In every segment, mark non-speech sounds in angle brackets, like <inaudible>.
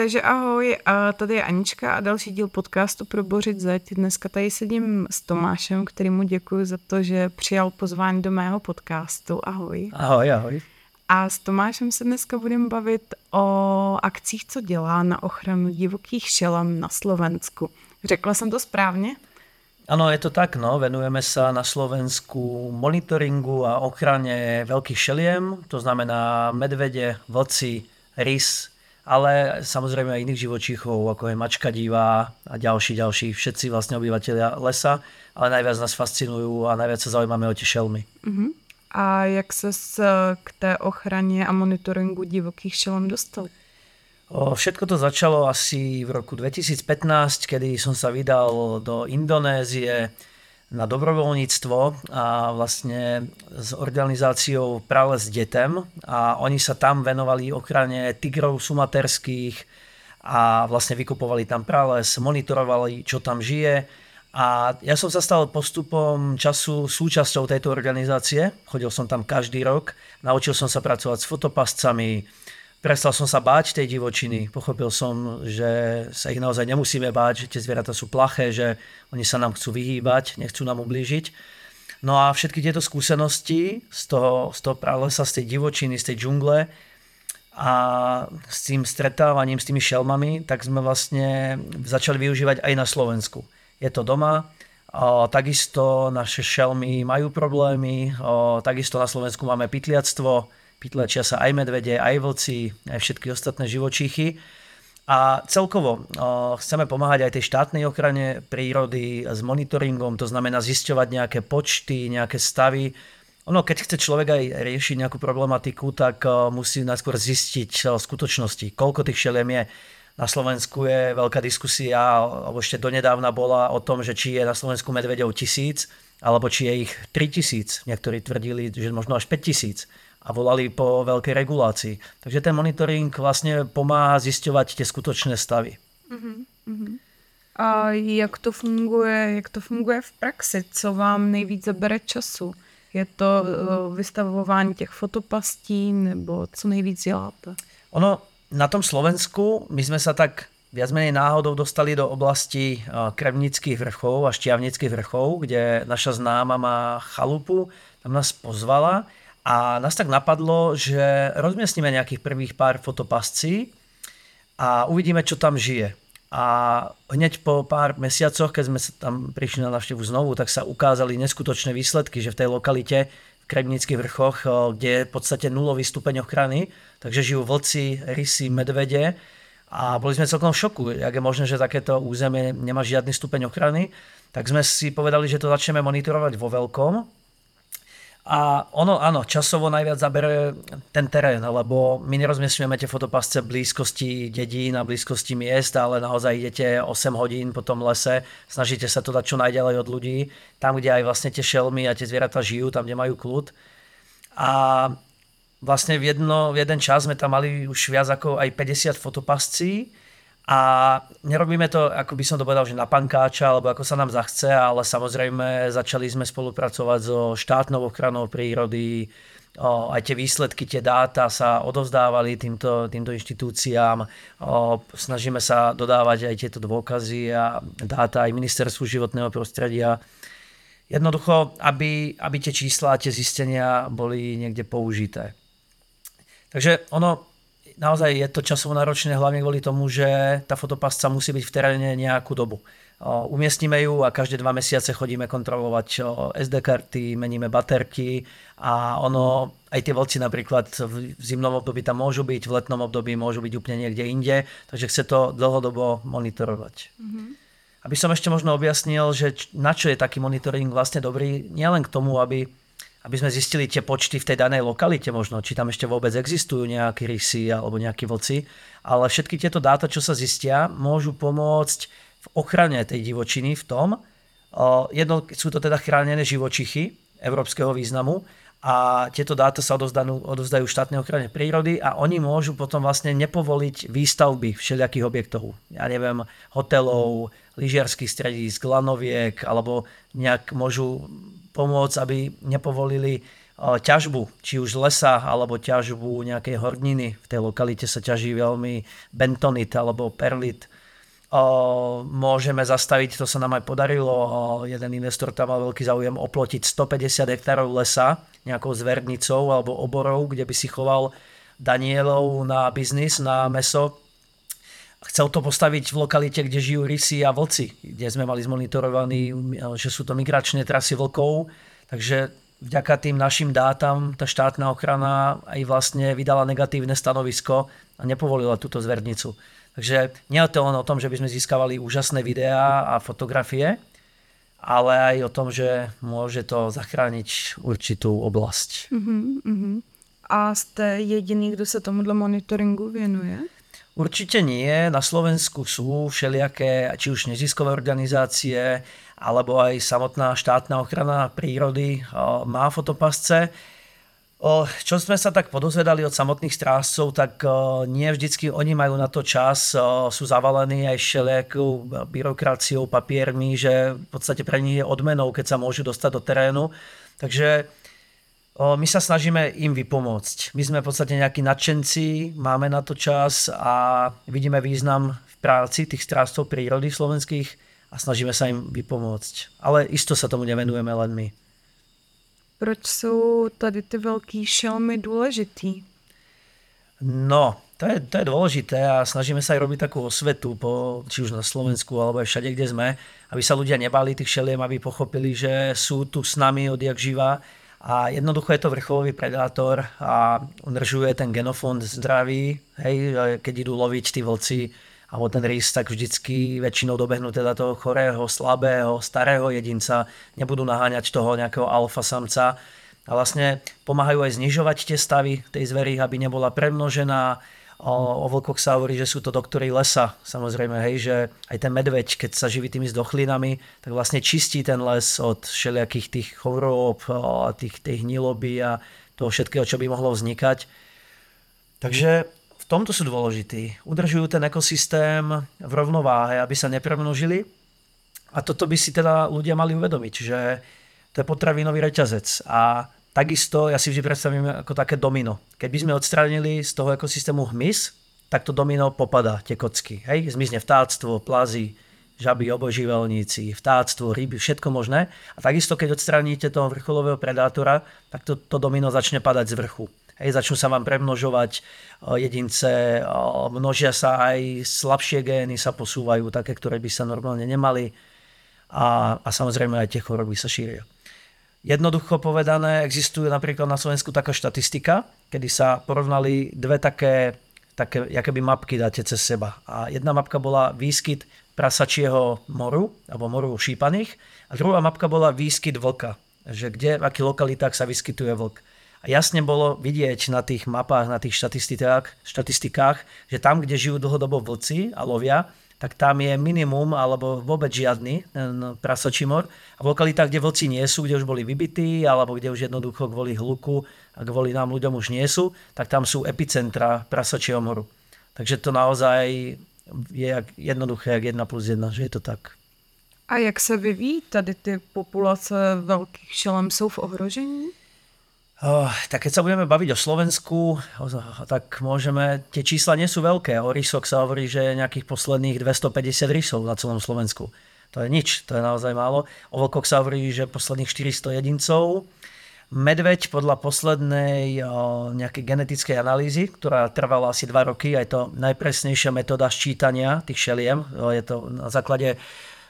Takže ahoj, a tady je Anička a další díl podcastu pro Bořit zeď. Dneska tady sedím s Tomášem, kterýmu děkuji za to, že přijal pozvání do mého podcastu. Ahoj. Ahoj, ahoj. A s Tomášem se dneska budeme bavit o akcích, co dělá na ochranu divokých šelem na Slovensku. Řekla jsem to správně? Áno, je to tak, no. Venujeme sa na Slovensku monitoringu a ochrane veľkých šeliem, to znamená medvede, vlci, rys, ale samozrejme aj iných živočíchov, ako je mačka divá a ďalší, ďalší, všetci vlastne obyvateľia lesa, ale najviac nás fascinujú a najviac sa zaujímame o tie šelmy. Uh-huh. A jak sa k té ochraně a monitoringu divokých šelem dostal? Všetko to začalo asi v roku 2015, kedy som sa vydal do Indonézie na dobrovoľníctvo a vlastne s organizáciou Prales detem. A oni sa tam venovali ochrane tigrov sumaterských a vlastne vykupovali tam prales, monitorovali, čo tam žije. A ja som sa stal postupom času súčasťou tejto organizácie, chodil som tam každý rok, naučil som sa pracovať s fotopascami, prestal som sa báť tej divočiny. Pochopil som, že sa ich naozaj nemusíme báť, že tie zvieratá sú plaché, že oni sa nám chcú vyhýbať, nechcú nám ublížiť. No a všetky tieto skúsenosti z toho, z toho pralesa, z tej divočiny, z tej džungle a s tým stretávaním s tými šelmami, tak sme vlastne začali využívať aj na Slovensku. Je to doma, o, takisto naše šelmy majú problémy, o, takisto na Slovensku máme pytliactvo, Pytlečia sa aj medvede, aj vlci, aj všetky ostatné živočíchy. A celkovo chceme pomáhať aj tej štátnej ochrane prírody s monitoringom, to znamená zisťovať nejaké počty, nejaké stavy. Ono, keď chce človek aj riešiť nejakú problematiku, tak musí najskôr zistiť skutočnosti, koľko tých šeliem je. Na Slovensku je veľká diskusia, alebo ešte donedávna bola o tom, že či je na Slovensku medvedov tisíc, alebo či je ich 3000. Niektorí tvrdili, že možno až 5000 a volali po veľkej regulácii. Takže ten monitoring vlastne pomáha zisťovať tie skutočné stavy. Uh-huh, A jak to funguje, jak to funguje v praxi? Co vám nejvíc zabere času? Je to uh, vystavování těch fotopastí nebo co nejvíc děláte? Ono, na tom Slovensku my sme sa tak viac menej náhodou dostali do oblasti Krevnických vrchov a Šťavnických vrchov, kde naša známa má chalupu, tam nás pozvala a nás tak napadlo, že rozmiestnime nejakých prvých pár fotopascí a uvidíme, čo tam žije. A hneď po pár mesiacoch, keď sme sa tam prišli na návštevu znovu, tak sa ukázali neskutočné výsledky, že v tej lokalite v Kremnických vrchoch, kde je v podstate nulový stupeň ochrany, takže žijú vlci, rysy, medvede. A boli sme celkom v šoku, jak je možné, že takéto územie nemá žiadny stupeň ochrany, tak sme si povedali, že to začneme monitorovať vo veľkom a ono, áno, časovo najviac zabere ten terén, lebo my nerozmiestňujeme tie fotopasce blízkosti dedín a blízkosti miest, ale naozaj idete 8 hodín po tom lese, snažíte sa to dať čo najďalej od ľudí, tam, kde aj vlastne tie šelmy a tie zvieratá žijú, tam, kde majú kľud. A vlastne v, jedno, v jeden čas sme tam mali už viac ako aj 50 fotopascí, a nerobíme to, ako by som to povedal, že na pankáča, alebo ako sa nám zachce, ale samozrejme začali sme spolupracovať so štátnou ochranou prírody, o, aj tie výsledky, tie dáta sa odovzdávali týmto, týmto inštitúciám. O, snažíme sa dodávať aj tieto dôkazy a dáta aj ministerstvu životného prostredia. Jednoducho, aby, aby tie čísla a tie zistenia boli niekde použité. Takže ono, naozaj je to časovo náročné hlavne kvôli tomu, že tá fotopasca musí byť v teréne nejakú dobu. Umiestnime ju a každé dva mesiace chodíme kontrolovať SD karty, meníme baterky a ono, aj tie vlci napríklad v zimnom období tam môžu byť, v letnom období môžu byť úplne niekde inde, takže chce to dlhodobo monitorovať. Mm-hmm. Aby som ešte možno objasnil, že na čo je taký monitoring vlastne dobrý, nielen k tomu, aby aby sme zistili tie počty v tej danej lokalite možno, či tam ešte vôbec existujú nejaké rysy alebo nejakí vlci, ale všetky tieto dáta, čo sa zistia, môžu pomôcť v ochrane tej divočiny v tom, jedno sú to teda chránené živočichy európskeho významu a tieto dáta sa odozdajú, odozdajú štátnej ochrane prírody a oni môžu potom vlastne nepovoliť výstavby všelijakých objektov. Ja neviem, hotelov, lyžiarských stredísk, lanoviek, alebo nejak môžu pomôcť, aby nepovolili ťažbu, či už lesa alebo ťažbu nejakej horniny. V tej lokalite sa ťaží veľmi bentonit alebo perlit. Môžeme zastaviť, to sa nám aj podarilo, jeden investor tam mal veľký záujem oplotiť 150 hektárov lesa nejakou zvernicou alebo oborou, kde by si choval Danielov na biznis, na meso. Chcel to postaviť v lokalite, kde žijú rysy a vlci, kde sme mali zmonitorovaní, že sú to migračné trasy vlkov. Takže vďaka tým našim dátam tá štátna ochrana aj vlastne vydala negatívne stanovisko a nepovolila túto zvernicu. Takže nie je to len o tom, že by sme získavali úžasné videá a fotografie, ale aj o tom, že môže to zachrániť určitú oblasť. Uh-huh, uh-huh. A ste jediný, kto sa tomuto monitoringu venuje? Určite nie. Na Slovensku sú všelijaké, či už neziskové organizácie, alebo aj samotná štátna ochrana prírody má fotopasce. Čo sme sa tak podozvedali od samotných strážcov, tak nie vždycky oni majú na to čas, sú zavalení aj všelijakou byrokraciou, papiermi, že v podstate pre nich je odmenou, keď sa môžu dostať do terénu. Takže my sa snažíme im vypomôcť. My sme v podstate nejakí nadšenci, máme na to čas a vidíme význam v práci tých strážcov prírody slovenských a snažíme sa im vypomôcť. Ale isto sa tomu nevenujeme len my. Proč jsou tady ty velký šelmy důležitý? No, to je, to je dôležité a snažíme sa aj robiť takú osvetu, po, či už na Slovensku alebo aj všade, kde sme, aby sa ľudia nebali tých šeliem, aby pochopili, že sú tu s nami odjak živa a jednoducho je to vrcholový predátor a udržuje ten genofond zdravý, hej, keď idú loviť tí vlci alebo ten rys, tak vždycky väčšinou dobehnú teda toho chorého, slabého, starého jedinca, nebudú naháňať toho nejakého alfa samca. A vlastne pomáhajú aj znižovať tie stavy tej zvery, aby nebola premnožená, O, o vlkoch sa hovorí, že sú to doktory lesa, samozrejme, hej, že aj ten medveď, keď sa živí tými zdochlinami, tak vlastne čistí ten les od všelijakých tých chorób a tých, tých hniloby a toho všetkého, čo by mohlo vznikať. Takže v tomto sú dôležití. Udržujú ten ekosystém v rovnováhe, aby sa nepremnožili. A toto by si teda ľudia mali uvedomiť, že to je potravinový reťazec a Takisto ja si vždy predstavím ako také domino. Keby sme odstránili z toho ekosystému hmyz, tak to domino popadá, tie kocky. Hej? Zmizne vtáctvo, plazy, žaby, oboživelníci, vtáctvo, ryby, všetko možné. A takisto, keď odstránite toho vrcholového predátora, tak to, to domino začne padať z vrchu. Hej, začnú sa vám premnožovať jedince, množia sa aj slabšie gény, sa posúvajú, také, ktoré by sa normálne nemali. A, a samozrejme aj tie choroby sa šíria. Jednoducho povedané, existuje napríklad na Slovensku taká štatistika, kedy sa porovnali dve také, také by mapky dáte cez seba. A jedna mapka bola výskyt prasačieho moru, alebo moru šípaných, a druhá mapka bola výskyt vlka, že kde, v akých lokalitách sa vyskytuje vlk. A jasne bolo vidieť na tých mapách, na tých štatistikách, štatistikách že tam, kde žijú dlhodobo vlci a lovia, tak tam je minimum alebo vôbec žiadny prasočí mor. A v lokalitách, kde vlci nie sú, kde už boli vybití, alebo kde už jednoducho kvôli hluku a kvôli nám ľuďom už nie sú, tak tam sú epicentra prasočieho moru. Takže to naozaj je jednoduché, jak 1 plus 1, že je to tak. A jak se vyvíjí tady ty populace velkých šelem? Jsou v ohrožení? Oh, tak keď sa budeme baviť o Slovensku, tak môžeme, tie čísla nie sú veľké. O rysoch sa hovorí, že je nejakých posledných 250 rysov na celom Slovensku. To je nič, to je naozaj málo. O vlkoch sa hovorí, že posledných 400 jedincov. Medveď podľa poslednej nejakej genetickej analýzy, ktorá trvala asi 2 roky, je to najpresnejšia metóda ščítania tých šeliem. Je to na základe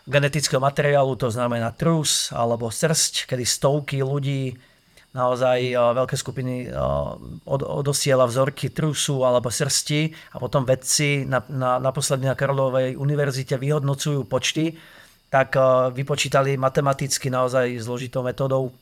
genetického materiálu, to znamená trus alebo srst, kedy stovky ľudí naozaj veľké skupiny od, odosiela vzorky trusu alebo srsti a potom vedci na, na, naposledy na Karlovej univerzite vyhodnocujú počty, tak vypočítali matematicky naozaj zložitou metodou,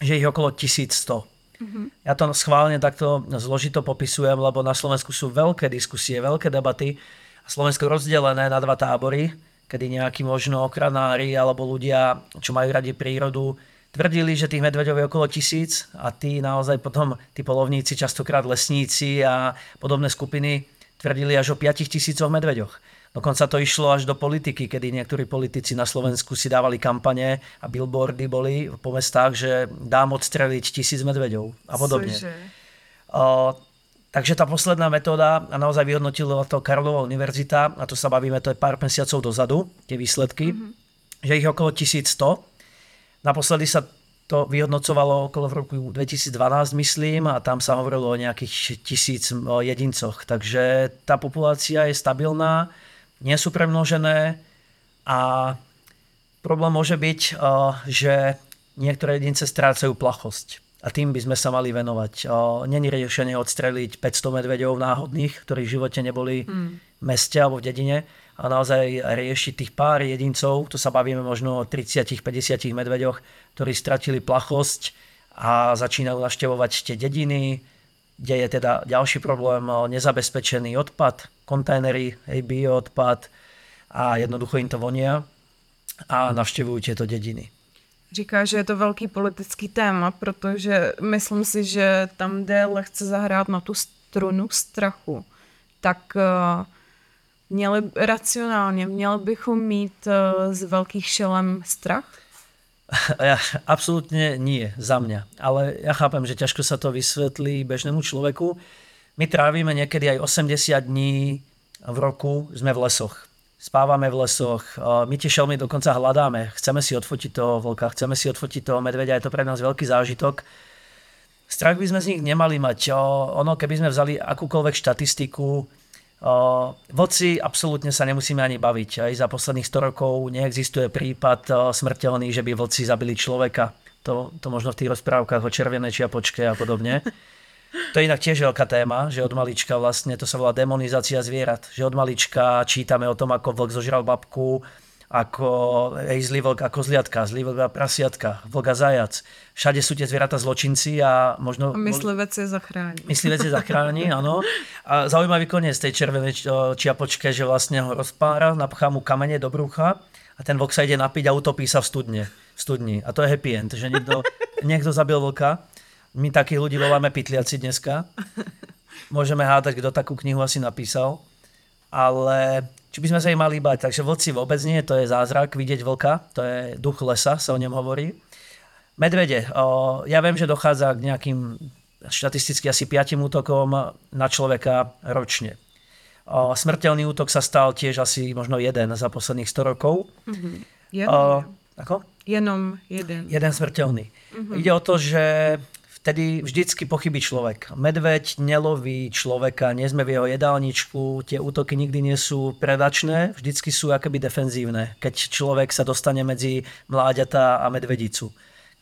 že ich okolo 1100. Mm-hmm. Ja to schválne takto zložito popisujem, lebo na Slovensku sú veľké diskusie, veľké debaty a Slovensko rozdelené na dva tábory, kedy nejakí možno okranári alebo ľudia, čo majú radi prírodu, tvrdili, že tých medveďov je okolo tisíc a tí naozaj potom, tí polovníci, častokrát lesníci a podobné skupiny tvrdili až o 5 tisícoch medveďoch. Dokonca to išlo až do politiky, kedy niektorí politici na Slovensku si dávali kampane a billboardy boli po mestách, že dám odstreliť tisíc medveďov a podobne. O, takže tá posledná metóda, a naozaj vyhodnotila to Karlova univerzita, a to sa bavíme, to je pár mesiacov dozadu, tie výsledky, mm-hmm. že ich okolo 1100. Naposledy sa to vyhodnocovalo okolo v roku 2012, myslím, a tam sa hovorilo o nejakých tisíc jedincoch. Takže tá populácia je stabilná nie sú premnožené a problém môže byť, eh, že niektoré jedince strácajú plachosť. A tým by sme sa mali venovať. Eh, není riešenie odstreliť 500 medveďov náhodných, ktorí v živote neboli hmm. Meste alebo v dedine, a naozaj riešiť tých pár jedincov, tu sa bavíme možno o 30-50 medveďoch, ktorí stratili plachosť a začínajú naštevovať tie dediny, kde je teda ďalší problém, eh, nezabezpečený odpad, kontajnery, bioodpad a jednoducho im to vonia a navštěvují tieto dediny. Říká, že je to velký politický téma, protože myslím si, že tam jde lehce zahrát na tu strunu strachu. Tak uh, měli racionálně, měli bychom mít uh, z velkých šelem strach? <laughs> Ja, absolútne nie, za mňa. Ale ja chápem, že ťažko sa to vysvetlí bežnému človeku. My trávime niekedy aj 80 dní v roku, sme v lesoch. Spávame v lesoch, my tie šelmy dokonca hľadáme. Chceme si odfotiť toho vlka, chceme si odfotiť toho medveďa, je to pre nás veľký zážitok. Strach by sme z nich nemali mať. Ono, keby sme vzali akúkoľvek štatistiku, Vodci absolútne sa nemusíme ani baviť. Aj za posledných 100 rokov neexistuje prípad smrteľný, že by vodci zabili človeka. To, to možno v tých rozprávkach o červenej čiapočke a podobne. <laughs> To je inak tiež veľká téma, že od malička vlastne, to sa volá demonizácia zvierat, že od malička čítame o tom, ako vlk zožral babku, ako zlý vlk a kozliatka, zlý vlk a prasiatka, vlk a zajac. Všade sú tie zvieratá zločinci a možno... A myslivec je zachrání. Myslivec je zachrání, <laughs> áno. A zaujímavý koniec tej červenej čiapočke, že vlastne ho rozpára, napchá mu kamene do brucha a ten vlk sa ide napiť a utopí sa v studne. V studni. A to je happy end, že niekto, <laughs> niekto zabil vlka my takých ľudí voláme pytliaci dneska. <laughs> Môžeme hádať, kto takú knihu asi napísal. Ale či by sme sa jej mali bať? Takže vlci vôbec nie, to je zázrak vidieť vlka, to je duch lesa, sa o ňom hovorí. Medvede, o, ja viem, že dochádza k nejakým štatisticky asi 5 útokom na človeka ročne. O, smrteľný útok sa stal tiež asi možno jeden za posledných 100 rokov. Mm-hmm. Jenom, o, ako? Jenom jeden. Jeden smrteľný. Mm-hmm. Ide o to, že vtedy vždycky pochybí človek. Medveď neloví človeka, nie sme v jeho jedálničku, tie útoky nikdy nie sú predačné, vždycky sú akoby defenzívne, keď človek sa dostane medzi mláďata a medvedicu.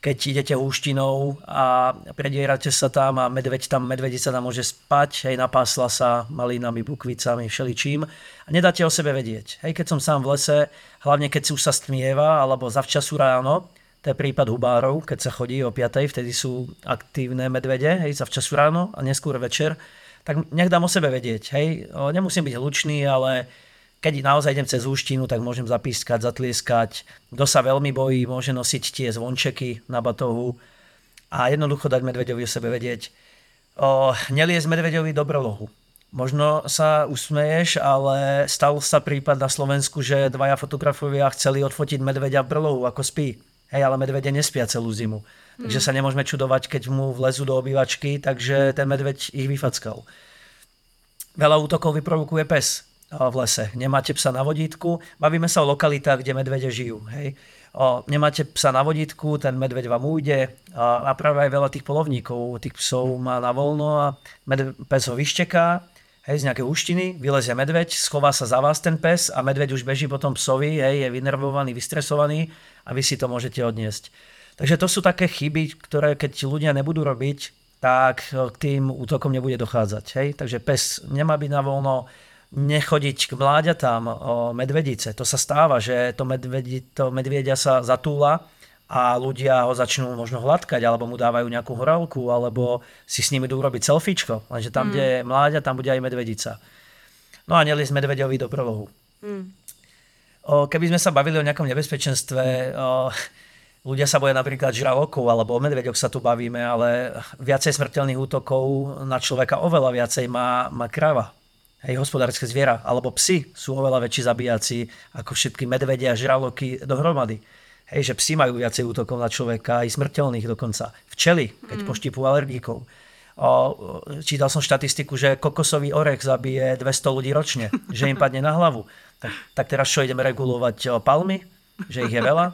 Keď idete húštinou a predierate sa tam a medveď tam, medvedica tam môže spať, hej, napásla sa malínami, bukvicami, všeličím a nedáte o sebe vedieť. Hej, keď som sám v lese, hlavne keď už sa stmieva alebo zavčasu ráno, to je prípad hubárov, keď sa chodí o 5, vtedy sú aktívne medvede, hej, za včasu ráno a neskôr večer. Tak nech dám o sebe vedieť, hej. Nemusím byť hlučný, ale keď naozaj idem cez úštinu, tak môžem zapískať, zatlieskať. Kto sa veľmi bojí, môže nosiť tie zvončeky na batohu a jednoducho dať medveďovi o sebe vedieť. O, neliez medveďovi do brlohu. Možno sa usmeješ, ale stal sa prípad na Slovensku, že dvaja fotografovia chceli odfotiť medveďa v brlohu, ako spí. Hej, ale medvede nespia celú zimu. Takže mm. sa nemôžeme čudovať, keď mu vlezú do obývačky, takže ten medveď ich vyfackal. Veľa útokov vyprovokuje pes v lese. Nemáte psa na vodítku, bavíme sa o lokalitách, kde medvede žijú. Hej. O, nemáte psa na vodítku, ten medveď vám ujde a, a práve aj veľa tých polovníkov, tých psov má na voľno a medve, pes ho vyšteká, hej, z nejaké úštiny, vylezie medveď, schová sa za vás ten pes a medveď už beží potom psovi, hej, je vynervovaný, vystresovaný a vy si to môžete odniesť. Takže to sú také chyby, ktoré keď ľudia nebudú robiť, tak k tým útokom nebude dochádzať. Hej? Takže pes nemá byť na voľno, nechodiť k mláďatám o medvedice. To sa stáva, že to, medvedi, to medviedia sa zatúla a ľudia ho začnú možno hladkať, alebo mu dávajú nejakú horálku, alebo si s nimi idú robiť selfiečko. Lenže tam, mm. kde je mláďa, tam bude aj medvedica. No a neliesť medveďovi do prolohu. Mm. Keby sme sa bavili o nejakom nebezpečenstve, ľudia sa boja napríklad žralokov, alebo o medveďoch sa tu bavíme, ale viacej smrteľných útokov na človeka oveľa viacej má, má krava. hej, hospodárske zviera, alebo psy sú oveľa väčší zabíjaci ako všetky medvedia a žraloky dohromady. Hej, že psi majú viacej útokov na človeka, aj smrteľných dokonca. Včely, keď mm. poštípu alergikov. O, čítal som štatistiku, že kokosový orech zabije 200 ľudí ročne, že im padne na hlavu. Tak, tak teraz čo, ideme regulovať palmy? Že ich je veľa?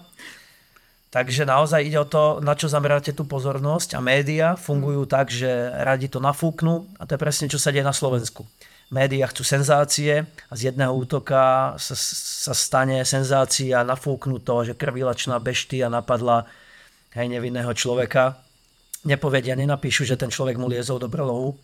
Takže naozaj ide o to, na čo zameráte tú pozornosť a média fungujú tak, že radi to nafúknú a to je presne, čo sa deje na Slovensku. Média chcú senzácie a z jedného útoka sa, sa stane senzácia nafúknú to, že krvilačná beštia napadla hej, nevinného človeka nepovedia, nenapíšu, že ten človek mu liezol do brlohu.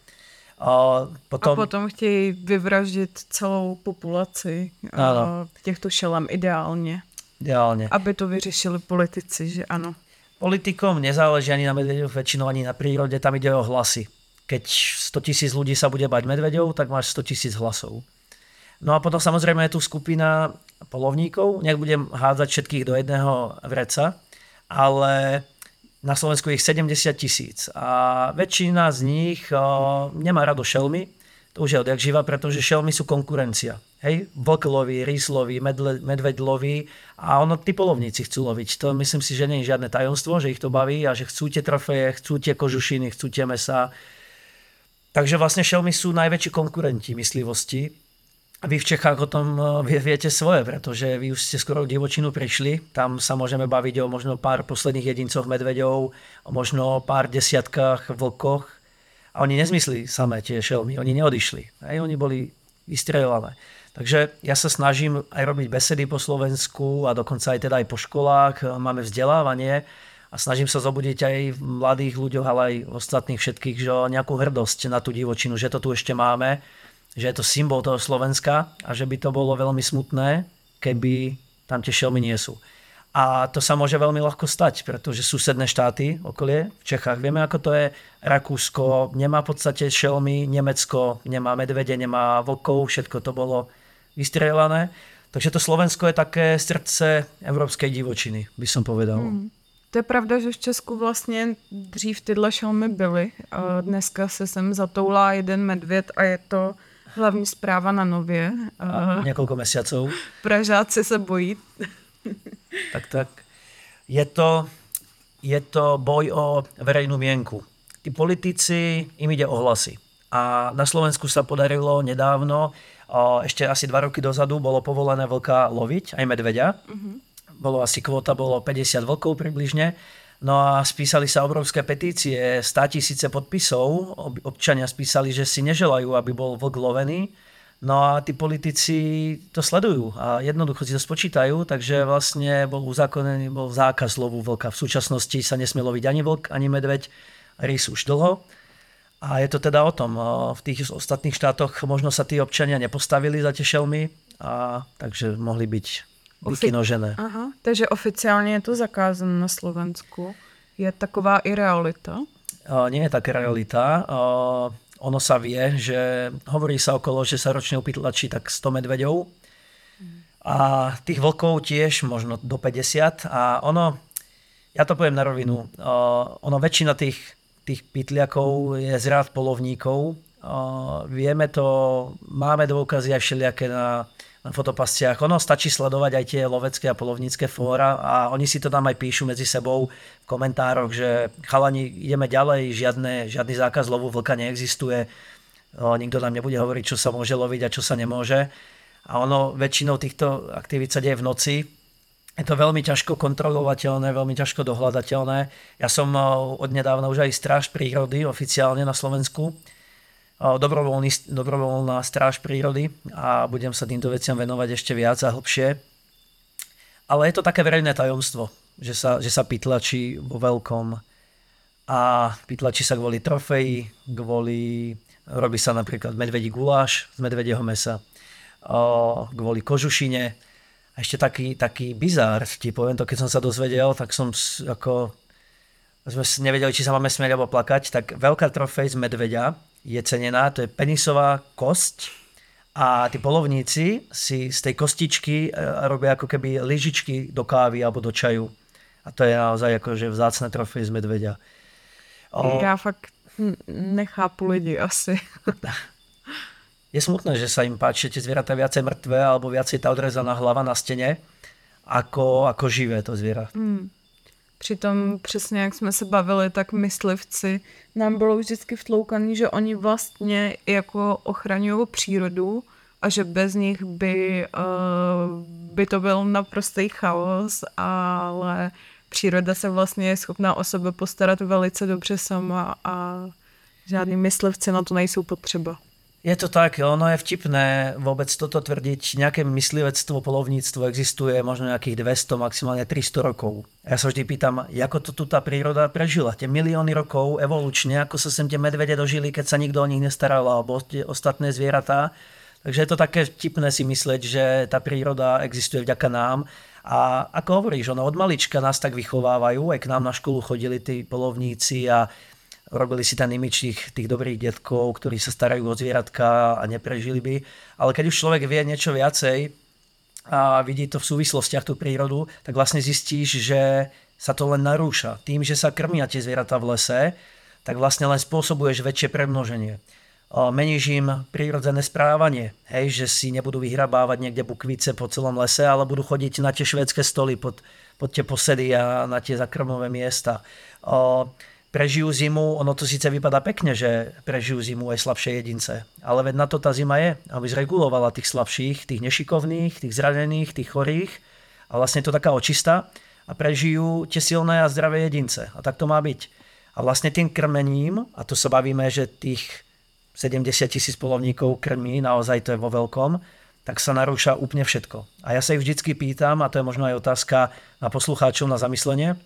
A potom, a potom chtějí vyvraždit celou populaci ano. těchto šelem ideálně. Ideálne. Aby to vyřešili politici, že ano. Politikom nezáleží ani na medveďoch, väčšinou ani na prírode, tam ide o hlasy. Keď 100 tisíc ľudí sa bude bať medveďov, tak máš 100 tisíc hlasov. No a potom samozrejme je tu skupina polovníkov, nebudem hádzať všetkých do jedného vreca, ale na Slovensku je ich 70 tisíc a väčšina z nich o, nemá rado šelmy, to už je odjak živa, pretože šelmy sú konkurencia. Hej, vlkloví, rýsloví, medvedloví a ono tí polovníci chcú loviť. To myslím si, že nie je žiadne tajomstvo, že ich to baví a že chcú tie trofeje, chcú tie kožušiny, chcú tie mesa. Takže vlastne šelmy sú najväčší konkurenti myslivosti a vy v Čechách o tom eh, viete svoje, pretože vy už ste skoro divočinu prišli. Tam sa môžeme baviť o možno pár posledných jedincoch medveďov, o možno pár desiatkách vlkoch. A oni nezmyslí samé tie šelmy, oni neodišli. Aj oni boli vystrelované. Takže ja sa snažím aj robiť besedy po Slovensku a dokonca aj teda aj po školách. Máme vzdelávanie a snažím sa zobudiť aj v mladých ľuďoch, ale aj ostatných všetkých, že nejakú hrdosť na tú divočinu, že to tu ešte máme že je to symbol toho Slovenska a že by to bolo veľmi smutné, keby tam tie šelmy nie sú. A to sa môže veľmi ľahko stať, pretože susedné štáty okolie v Čechách, vieme ako to je, Rakúsko nemá v podstate šelmy, Nemecko nemá medvede, nemá vlkov, všetko to bolo vystrelané. Takže to Slovensko je také srdce evropskej divočiny, by som povedal. Hmm. To je pravda, že v Česku vlastně dřív tyhle šelmy byly. A dneska se sem zatoulá jeden medvěd a je to Hlavní zpráva na nově. A několik měsíců. Pražáci se bojí. <laughs> tak, tak. Je to, je to boj o verejnú mienku. Tí politici, im ide o hlasy. A na Slovensku sa podarilo nedávno, ešte asi dva roky dozadu, bolo povolené vlka loviť, aj medveďa. Mm-hmm. Bolo asi kvota, bolo 50 vlkov približne No a spísali sa obrovské petície, 100 tisíce podpisov. Občania spísali, že si neželajú, aby bol vlk lovený. No a tí politici to sledujú a jednoducho si to spočítajú, takže vlastne bol uzákonený bol zákaz lovu vlka. V súčasnosti sa nesmie loviť ani vlk, ani medveď, rys už dlho. A je to teda o tom. V tých ostatných štátoch možno sa tí občania nepostavili za tie šelmy, a takže mohli byť vykinožené. Aha, takže oficiálně je to zakázané na Slovensku. Je taková i realita? Uh, nie je taká realita. Uh, ono sa vie, že hovorí sa okolo, že sa ročne upytlačí tak 100 medveďov a tých vlkov tiež možno do 50 a ono, ja to poviem na rovinu, uh, ono väčšina tých, tých pytliakov je z rád polovníkov. Uh, vieme to, máme dôkazy aj všelijaké na na fotopastiach. Ono stačí sledovať aj tie lovecké a polovnícke fóra a oni si to tam aj píšu medzi sebou v komentároch, že chalani, ideme ďalej, žiadne, žiadny zákaz lovu vlka neexistuje, o, nikto nám nebude hovoriť, čo sa môže loviť a čo sa nemôže. A ono väčšinou týchto aktivít sa deje v noci, je to veľmi ťažko kontrolovateľné, veľmi ťažko dohľadateľné. Ja som od nedávna už aj stráž prírody oficiálne na Slovensku dobrovoľný, dobrovoľná stráž prírody a budem sa týmto veciam venovať ešte viac a hlbšie. Ale je to také verejné tajomstvo, že sa, že sa pytlačí vo veľkom a pytlačí sa kvôli trofeji, kvôli, robí sa napríklad medvedí guláš z medvedieho mesa, kvôli kožušine. A ešte taký, taký bizár, ti poviem to, keď som sa dozvedel, tak som ako sme nevedeli, či sa máme smieť alebo plakať, tak veľká trofej z medveďa je cenená, to je penisová kosť a tí polovníci si z tej kostičky e, robia ako keby lyžičky do kávy alebo do čaju. A to je naozaj akože vzácne trofej z medveďa. O... Já fakt nechápu lidi asi. <laughs> je smutné, že sa im páči tie zvieratá viacej mŕtve alebo viacej tá odrezaná hlava na stene, ako, ako živé to zviera. Mm. Přitom přesně jak jsme se bavili, tak myslivci nám bylo vždycky vtloukaný, že oni vlastně jako ochraňují přírodu a že bez nich by, uh, by to byl naprostý chaos, ale příroda se vlastně je schopná o sebe postarat velice dobře sama a žádný myslivci na to nejsou potřeba. Je to tak, ono je vtipné vôbec toto tvrdiť. Nejaké myslivectvo, polovníctvo existuje možno nejakých 200, maximálne 300 rokov. Ja sa vždy pýtam, ako to tu tá príroda prežila. Tie milióny rokov evolučne, ako sa sem tie medvede dožili, keď sa nikto o nich nestaral, alebo tie ostatné zvieratá. Takže je to také vtipné si myslieť, že tá príroda existuje vďaka nám. A ako hovoríš, ono od malička nás tak vychovávajú, aj k nám na školu chodili tí polovníci a robili si ten imič tých, tých dobrých detkov, ktorí sa starajú o zvieratka a neprežili by. Ale keď už človek vie niečo viacej a vidí to v súvislostiach tú prírodu, tak vlastne zistíš, že sa to len narúša. Tým, že sa krmia tie zvieratá v lese, tak vlastne len spôsobuješ väčšie premnoženie. Meníš im prírodzené správanie, hej, že si nebudú vyhrabávať niekde bukvice po celom lese, ale budú chodiť na tie švédske stoly pod, pod tie posedy a na tie zakrmové miesta prežijú zimu, ono to síce vypadá pekne, že prežijú zimu aj slabšie jedince, ale veď na to tá zima je, aby zregulovala tých slabších, tých nešikovných, tých zranených, tých chorých a vlastne je to taká očista a prežijú tie silné a zdravé jedince a tak to má byť. A vlastne tým krmením, a tu sa bavíme, že tých 70 tisíc polovníkov krmí, naozaj to je vo veľkom, tak sa narúša úplne všetko. A ja sa ich vždycky pýtam, a to je možno aj otázka na poslucháčov na zamyslenie,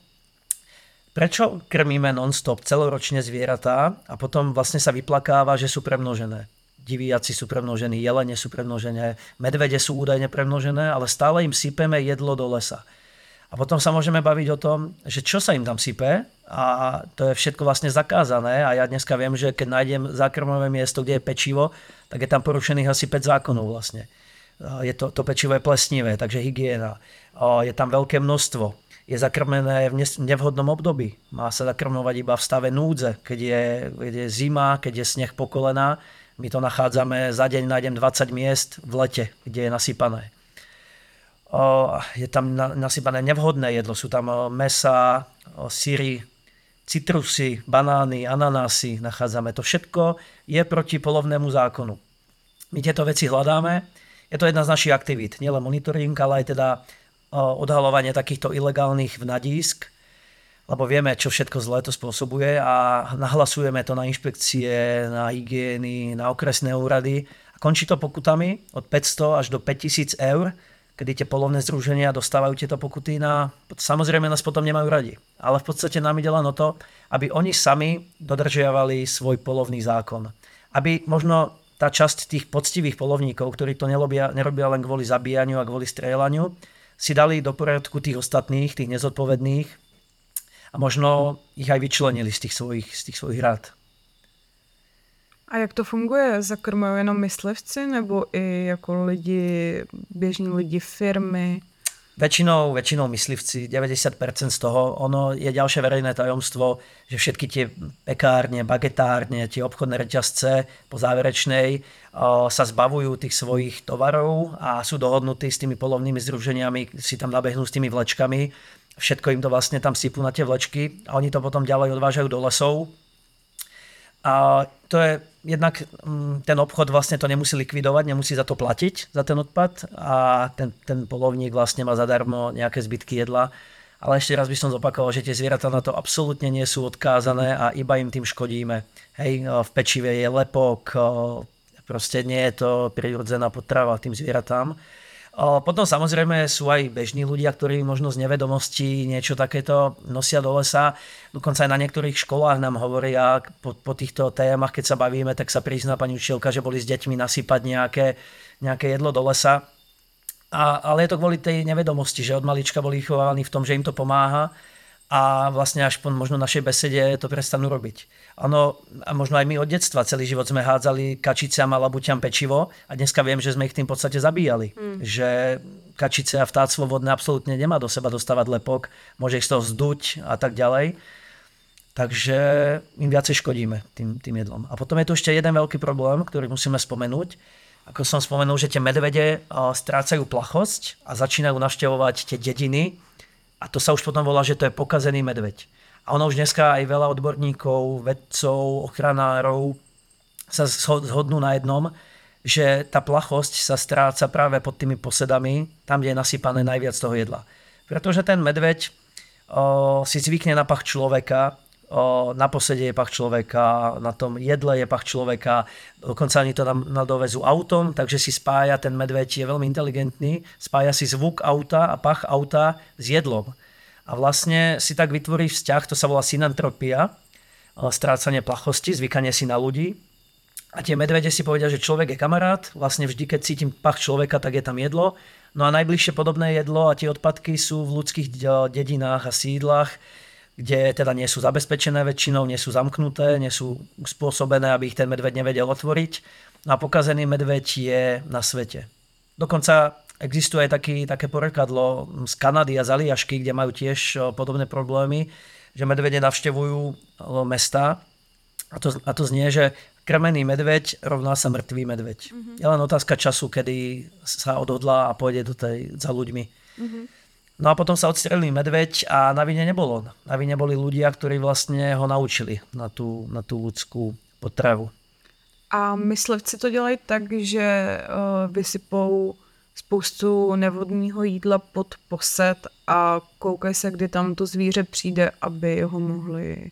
Prečo krmíme non-stop celoročne zvieratá a potom vlastne sa vyplakáva, že sú premnožené? Diviaci sú premnožení, jelene sú premnožené, medvede sú údajne premnožené, ale stále im sypeme jedlo do lesa. A potom sa môžeme baviť o tom, že čo sa im tam sype a to je všetko vlastne zakázané a ja dneska viem, že keď nájdem zákrmové miesto, kde je pečivo, tak je tam porušených asi 5 zákonov vlastne. Je to, to pečivo je plesnivé, takže hygiena. Je tam veľké množstvo je zakrmené v nevhodnom období. Má sa zakrmovať iba v stave núdze, keď je, keď je zima, keď je sneh po kolená. My to nachádzame, za deň nájdem 20 miest v lete, kde je nasypané. O, je tam nasypané nevhodné jedlo, sú tam mesa, syry, citrusy, banány, ananásy, nachádzame. To všetko je proti polovnému zákonu. My tieto veci hľadáme, je to jedna z našich aktivít, nielen monitoring, ale aj teda odhalovanie takýchto ilegálnych vnadísk, lebo vieme, čo všetko zlé to spôsobuje a nahlasujeme to na inšpekcie, na hygieny, na okresné úrady a končí to pokutami od 500 až do 5000 eur, kedy tie polovné združenia dostávajú tieto pokuty na... Samozrejme nás potom nemajú radi, ale v podstate nám ide len o to, aby oni sami dodržiavali svoj polovný zákon. Aby možno tá časť tých poctivých polovníkov, ktorí to nerobia, nerobia len kvôli zabíjaniu a kvôli strieľaniu, si dali do poriadku tých ostatných, tých nezodpovedných a možno ich aj vyčlenili z tých svojich, z tých svojich rád. A jak to funguje? Zakrmují jenom myslivci nebo i jako lidi, běžní lidi, firmy? Väčšinou, väčšinou myslivci, 90% z toho, ono je ďalšie verejné tajomstvo, že všetky tie pekárne, bagetárne, tie obchodné reťazce po záverečnej o, sa zbavujú tých svojich tovarov a sú dohodnutí s tými polovnými združeniami, si tam nabehnú s tými vlečkami, všetko im to vlastne tam sypú na tie vlečky a oni to potom ďalej odvážajú do lesov. A to je jednak mm, ten obchod vlastne to nemusí likvidovať, nemusí za to platiť, za ten odpad a ten, ten polovník vlastne má zadarmo nejaké zbytky jedla. Ale ešte raz by som zopakoval, že tie zvieratá na to absolútne nie sú odkázané a iba im tým škodíme. Hej, v pečive je lepok, proste nie je to prirodzená potrava tým zvieratám. Potom samozrejme sú aj bežní ľudia, ktorí možno z nevedomosti niečo takéto nosia do lesa. Dokonca aj na niektorých školách nám hovoria po, po týchto témach, keď sa bavíme, tak sa prizná pani učiteľka, že boli s deťmi nasypať nejaké, nejaké jedlo do lesa. A, ale je to kvôli tej nevedomosti, že od malička boli vychovávaní v tom, že im to pomáha a vlastne až po možno našej besede to prestanú robiť. Ono, a možno aj my od detstva celý život sme hádzali kačiciam a labuťam pečivo a dneska viem, že sme ich tým v podstate zabíjali. Mm. Že kačice a vtáctvo vodné absolútne nemá do seba dostávať lepok, môže ich z toho zduť a tak ďalej. takže im viacej škodíme tým, tým jedlom. A potom je tu ešte jeden veľký problém, ktorý musíme spomenúť. Ako som spomenul, že tie medvede strácajú plachosť a začínajú navštevovať tie dediny a to sa už potom volá, že to je pokazený medveď. A ono už dneska aj veľa odborníkov, vedcov, ochranárov sa zhodnú na jednom, že tá plachosť sa stráca práve pod tými posedami, tam, kde je nasypané najviac toho jedla. Pretože ten medveď o, si zvykne na pach človeka, na posede je pach človeka, na tom jedle je pach človeka, dokonca ani to na dovezu autom, takže si spája, ten medveď je veľmi inteligentný, spája si zvuk auta a pach auta s jedlom. A vlastne si tak vytvorí vzťah, to sa volá synantropia, strácanie plachosti, zvykanie si na ľudí. A tie medvede si povedia, že človek je kamarát, vlastne vždy, keď cítim pach človeka, tak je tam jedlo No a najbližšie podobné jedlo a tie odpadky sú v ľudských dedinách a sídlach, kde teda nie sú zabezpečené väčšinou, nie sú zamknuté, nie sú spôsobené, aby ich ten medveď nevedel otvoriť. No a pokazený medveď je na svete. Dokonca existuje aj taký, také porekadlo z Kanady a z Aliašky, kde majú tiež podobné problémy, že medvede navštevujú mesta a to, a to znie, že krmený medveď rovná sa mŕtvý medveď. Mm-hmm. Je len otázka času, kedy sa odhodlá a pôjde do tej, za ľuďmi. Mm-hmm. No a potom sa odstrelil medveď a na vine nebolo. Na vine boli ľudia, ktorí vlastne ho naučili na tú, na tú ľudskú potravu. A myslivci to dělají tak, že uh, vysypou spoustu nevodního jídla pod posed a koukají se, kdy tam to zvíře přijde, aby ho mohli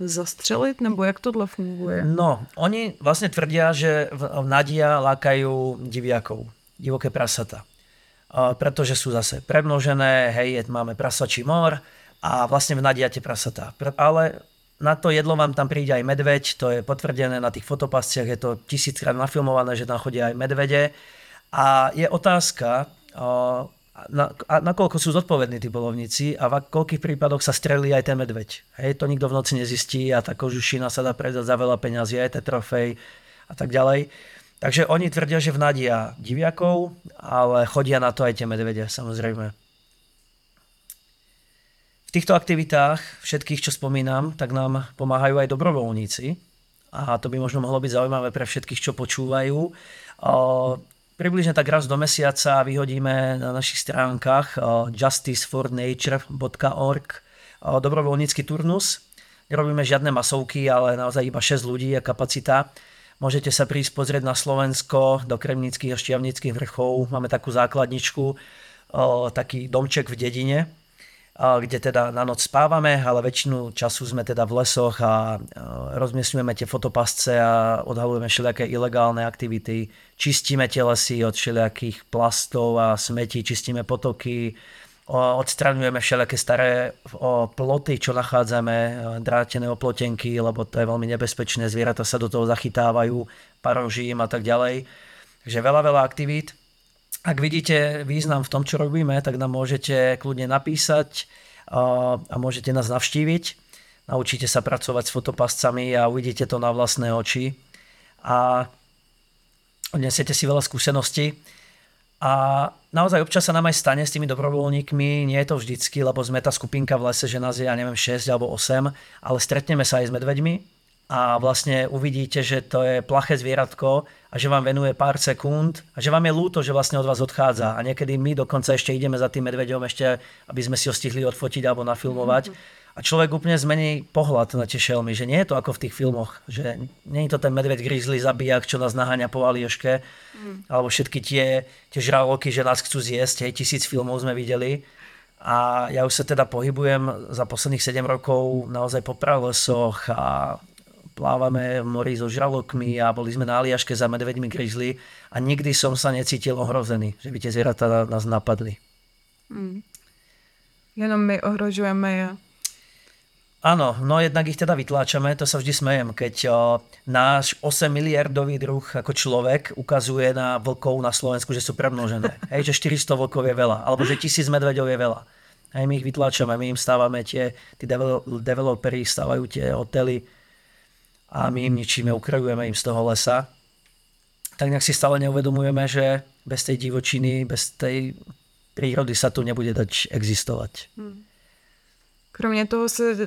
zastřelit, nebo jak tohle funguje? No, oni vlastne tvrdia, že v Nadia lákajú diviakov, divoké prasata. Pretože sú zase premnožené, hej, máme prasačí mor a vlastne v Nadia tie prasatá. Ale na to jedlo vám tam príde aj medveď, to je potvrdené na tých fotopasciach, je to tisíckrát nafilmované, že tam chodia aj medvede. A je otázka, na, a nakoľko sú zodpovední tí polovníci a v koľkých prípadoch sa strelí aj ten medveď. Hej, to nikto v noci nezistí a tá kožušina sa dá predať za veľa peňazí, aj ten trofej a tak ďalej. Takže oni tvrdia, že vnadia diviakov, ale chodia na to aj tie medvede, samozrejme. V týchto aktivitách, všetkých, čo spomínam, tak nám pomáhajú aj dobrovoľníci. A to by možno mohlo byť zaujímavé pre všetkých, čo počúvajú približne tak raz do mesiaca vyhodíme na našich stránkach justicefornature.org dobrovoľnícky turnus. Nerobíme žiadne masovky, ale naozaj iba 6 ľudí je kapacita. Môžete sa prísť pozrieť na Slovensko do Kremnických a Štiavnických vrchov. Máme takú základničku, taký domček v dedine, kde teda na noc spávame, ale väčšinu času sme teda v lesoch a rozmiestňujeme tie fotopasce a odhalujeme všelijaké ilegálne aktivity, čistíme tie lesy od všelijakých plastov a smetí, čistíme potoky, odstraňujeme všelijaké staré ploty, čo nachádzame, drátené oplotenky, lebo to je veľmi nebezpečné, zvieratá sa do toho zachytávajú, parožím a tak ďalej. Takže veľa, veľa aktivít. Ak vidíte význam v tom, čo robíme, tak nám môžete kľudne napísať a môžete nás navštíviť. Naučíte sa pracovať s fotopascami a uvidíte to na vlastné oči. A odnesiete si veľa skúseností. A naozaj občas sa nám aj stane s tými dobrovoľníkmi, nie je to vždycky, lebo sme tá skupinka v lese, že nás je, ja neviem, 6 alebo 8, ale stretneme sa aj s medveďmi a vlastne uvidíte, že to je plaché zvieratko a že vám venuje pár sekúnd a že vám je ľúto, že vlastne od vás odchádza. A niekedy my dokonca ešte ideme za tým medveďom ešte, aby sme si ho stihli odfotiť alebo nafilmovať. A človek úplne zmení pohľad na tie šelmy, že nie je to ako v tých filmoch, že nie je to ten medveď grizzly zabijak, čo nás naháňa po Alieške, mm. alebo všetky tie, tie žraloky, že nás chcú zjesť, hej, tisíc filmov sme videli. A ja už sa teda pohybujem za posledných 7 rokov naozaj po pralesoch a plávame v mori so žralokmi a boli sme na Aliaške za medveďmi grizzly a nikdy som sa necítil ohrozený, že by tie zvieratá nás napadli. Mm. Jenom my ohrožujeme je. Áno, no jednak ich teda vytláčame, to sa vždy smejem, keď o, náš 8 miliardový druh ako človek ukazuje na vlkov na Slovensku, že sú premnožené. <laughs> Hej, že 400 vlkov je veľa, alebo že 1000 medveďov je veľa. Hej, my ich vytláčame, my im stávame tie, tí developeri stávajú tie hotely, a my im ničíme, ukrajujeme im z toho lesa, tak nejak si stále neuvedomujeme, že bez tej divočiny, bez tej prírody sa tu nebude dať existovať. Hmm. Kromě toho se uh,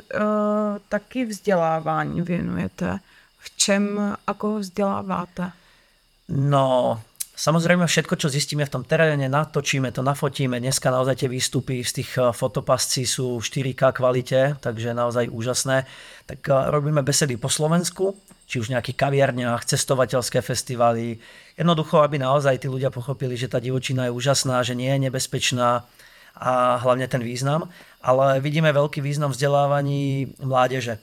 taky vzdělávání věnujete. V čem a koho vzděláváte? No, Samozrejme všetko, čo zistíme v tom teréne, natočíme to, nafotíme. Dneska naozaj tie výstupy z tých eh, fotopascí sú 4K kvalite, takže naozaj úžasné. Tak eh, robíme besedy po Slovensku, či už nejakých kaviarniach, cestovateľské festivaly. Jednoducho, aby naozaj tí ľudia pochopili, že tá divočina je úžasná, že nie je nebezpečná a hlavne ten význam. Ale vidíme veľký význam vzdelávaní mládeže.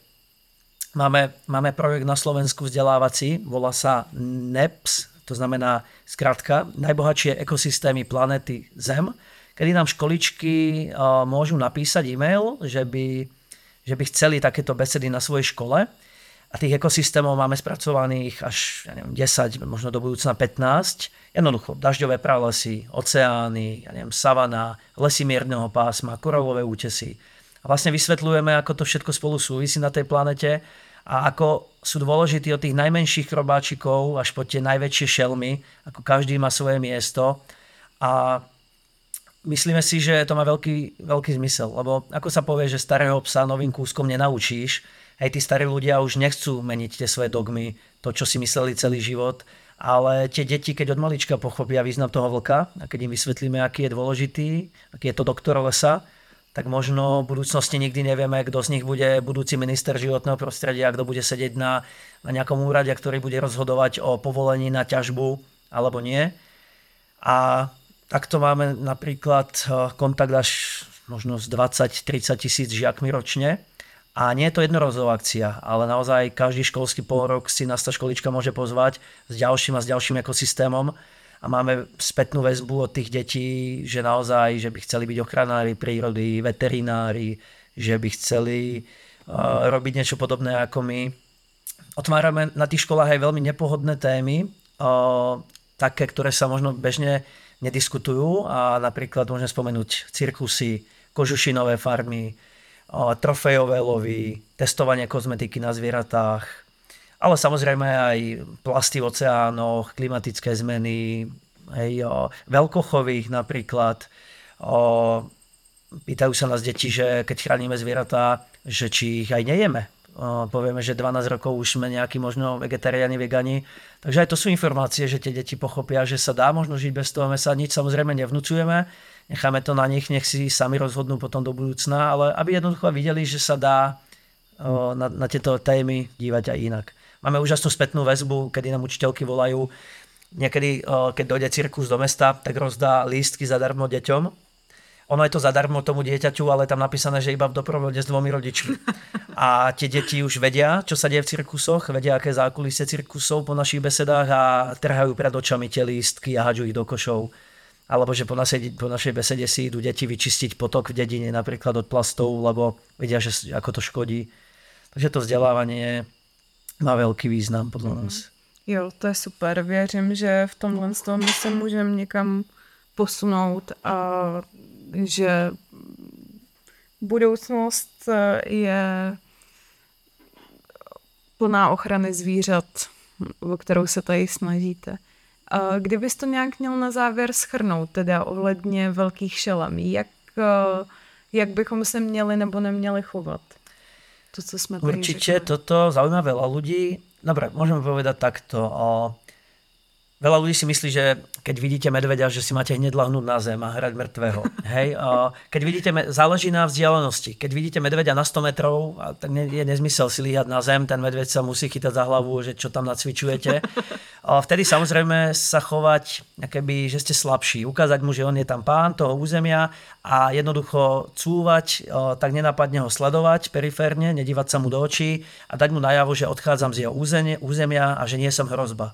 Máme, máme projekt na Slovensku vzdelávací, volá sa NEPS, to znamená, zkrátka, najbohatšie ekosystémy planety Zem, kedy nám školičky môžu napísať e-mail, že by, že by chceli takéto besedy na svojej škole. A tých ekosystémov máme spracovaných až ja neviem, 10, možno do budúcna 15. Jednoducho, dažďové pralesy, oceány, ja neviem, savana, lesy mierneho pásma, koralové útesy. A vlastne vysvetľujeme, ako to všetko spolu súvisí na tej planete a ako sú dôležití od tých najmenších krobáčikov až po tie najväčšie šelmy, ako každý má svoje miesto a myslíme si, že to má veľký, veľký zmysel, lebo ako sa povie, že starého psa novým kúskom nenaučíš, hej, tí starí ľudia už nechcú meniť tie svoje dogmy, to, čo si mysleli celý život, ale tie deti, keď od malička pochopia význam toho vlka a keď im vysvetlíme, aký je dôležitý, aký je to doktor lesa, tak možno v budúcnosti nikdy nevieme, kto z nich bude budúci minister životného prostredia, kto bude sedieť na, na nejakom úrade, ktorý bude rozhodovať o povolení na ťažbu alebo nie. A takto máme napríklad eh, kontakt až možno s 20-30 tisíc žiakmi ročne. A nie je to jednorozová akcia, ale naozaj každý školský pol rok si nás tá školička môže pozvať s ďalším a s ďalším ekosystémom a máme spätnú väzbu od tých detí, že naozaj, že by chceli byť ochranári prírody, veterinári, že by chceli uh, robiť niečo podobné ako my. Otvárame na tých školách aj veľmi nepohodné témy, uh, také, ktoré sa možno bežne nediskutujú a napríklad môžem spomenúť cirkusy, kožušinové farmy, trofejové lovy, testovanie kozmetiky na zvieratách, ale samozrejme aj plasty v oceánoch, klimatické zmeny, hej, veľkochových napríklad. O, pýtajú sa nás deti, že keď chránime zvieratá, že či ich aj nejeme. O, povieme, že 12 rokov už sme nejakí možno vegetariáni, vegani. Takže aj to sú informácie, že tie deti pochopia, že sa dá možno žiť bez toho mesa. Nič samozrejme nevnúcujeme, necháme to na nich, nech si sami rozhodnú potom do budúcna, ale aby jednoducho videli, že sa dá na, na tieto témy dívať aj inak. Máme úžasnú spätnú väzbu, kedy nám učiteľky volajú, niekedy, keď dojde cirkus do mesta, tak rozdá lístky zadarmo deťom. Ono je to zadarmo tomu dieťaťu, ale tam napísané, že iba v doprovode s dvomi rodičmi. A tie deti už vedia, čo sa deje v cirkusoch, vedia, aké zákulisie cirkusov po našich besedách a trhajú pred očami tie lístky a haďujú ich do košov. Alebo že po našej, po našej besede si idú deti vyčistiť potok v dedine napríklad od plastov, lebo vedia, že ako to škodí. Takže to vzdelávanie má velký význam podle mm. nás. Jo, to je super. Věřím, že v tomhle z toho my se můžeme někam posunout a že budoucnost je plná ochrany zvířat, o kterou se tady snažíte. A kdybys to nějak měl na závěr schrnout, teda ohledně velkých šelemí, jak, jak bychom se měli nebo neměli chovat? to, co sme Určite toto zaujíma veľa ľudí. Dobre, môžeme povedať takto. O, veľa ľudí si myslí, že keď vidíte medveďa, že si máte hneď lahnúť na zem a hrať mŕtvého. <laughs> Hej? O, keď vidíte, záleží na vzdialenosti. Keď vidíte medveďa na 100 metrov, tak je nezmysel si líhať na zem, ten medveď sa musí chytať za hlavu, že čo tam nacvičujete. <laughs> Vtedy samozrejme sa chovať, keby, že ste slabší. Ukázať mu, že on je tam pán toho územia a jednoducho cúvať, o, tak nenapadne ho sledovať periférne, nedívať sa mu do očí a dať mu najavo, že odchádzam z jeho územia a že nie som hrozba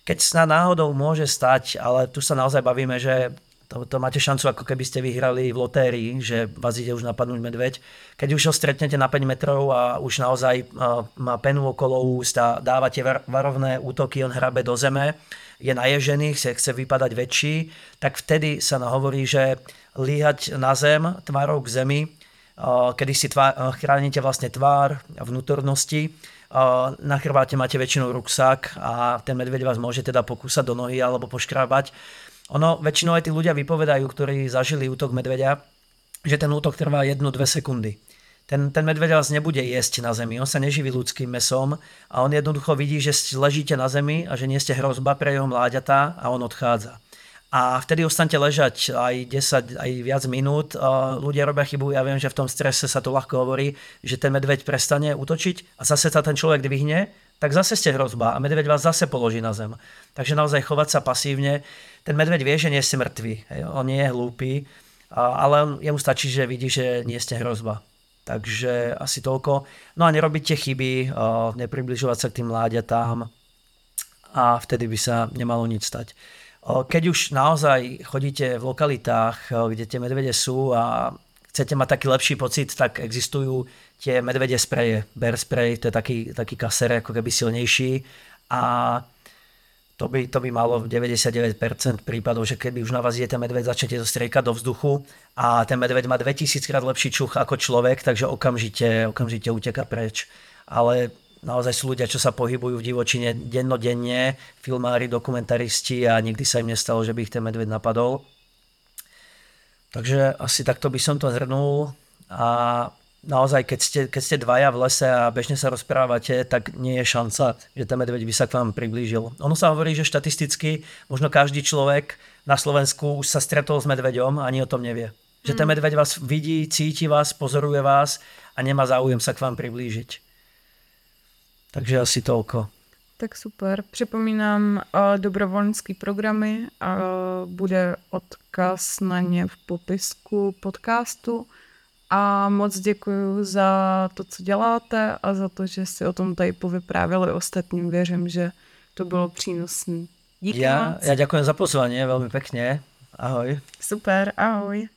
keď sa náhodou môže stať, ale tu sa naozaj bavíme, že to, to máte šancu, ako keby ste vyhrali v lotérii, že vás ide už napadnúť medveď. Keď už ho stretnete na 5 metrov a už naozaj má penu okolo úst a dáva tie varovné útoky, on hrabe do zeme, je naježený, chce, chce vypadať väčší, tak vtedy sa hovorí, že líhať na zem, tvárou k zemi, kedy si tvár, chránite vlastne tvár vnútornosti, na chrbáte máte väčšinou ruksak a ten medveď vás môže teda pokúsať do nohy alebo poškrábať. Ono, väčšinou aj tí ľudia vypovedajú, ktorí zažili útok medveďa, že ten útok trvá 1-2 sekundy. ten, ten medveď vás nebude jesť na zemi, on sa neživí ľudským mesom a on jednoducho vidí, že ležíte na zemi a že nie ste hrozba pre jeho mláďatá a on odchádza. A vtedy ostanete ležať aj 10, aj viac minút. Ľudia robia chybu, ja viem, že v tom strese sa to ľahko hovorí, že ten medveď prestane útočiť a zase sa ten človek dvihne, tak zase ste hrozba a medveď vás zase položí na zem. Takže naozaj chovať sa pasívne. Ten medveď vie, že nie ste mŕtvi, on nie je hlúpy, ale jemu stačí, že vidí, že nie ste hrozba. Takže asi toľko. No a nerobiť tie chyby, nepribližovať sa k tým mláďatám a vtedy by sa nemalo nič stať. Keď už naozaj chodíte v lokalitách, kde tie medvede sú a chcete mať taký lepší pocit, tak existujú tie medvede spreje. Bear spray, to je taký, taký kaser, ako keby silnejší. A to by, to by malo 99% prípadov, že keby už na vás je ten medveď, začnete to striekať do vzduchu a ten medveď má 2000 krát lepší čuch ako človek, takže okamžite, okamžite uteka preč. Ale naozaj sú ľudia, čo sa pohybujú v divočine dennodenne, filmári, dokumentaristi a nikdy sa im nestalo, že by ich ten medveď napadol. Takže asi takto by som to zhrnul a naozaj, keď ste, keď ste dvaja v lese a bežne sa rozprávate, tak nie je šanca, že ten medveď by sa k vám priblížil. Ono sa hovorí, že štatisticky možno každý človek na Slovensku už sa stretol s medveďom a ani o tom nevie. Že ten mm. medveď vás vidí, cíti vás, pozoruje vás a nemá záujem sa k vám priblížiť. Takže asi toľko. Tak super. Připomínám uh, dobrovolnické programy uh, bude odkaz na ně v popisku podcastu. A moc děkuji za to, co děláte a za to, že si o tom tady povyprávěli ostatním. Věřím, že to bylo přínosné. Díky ja, moc. Ja ďakujem za pozvanie, veľmi pekne. Ahoj. Super, ahoj.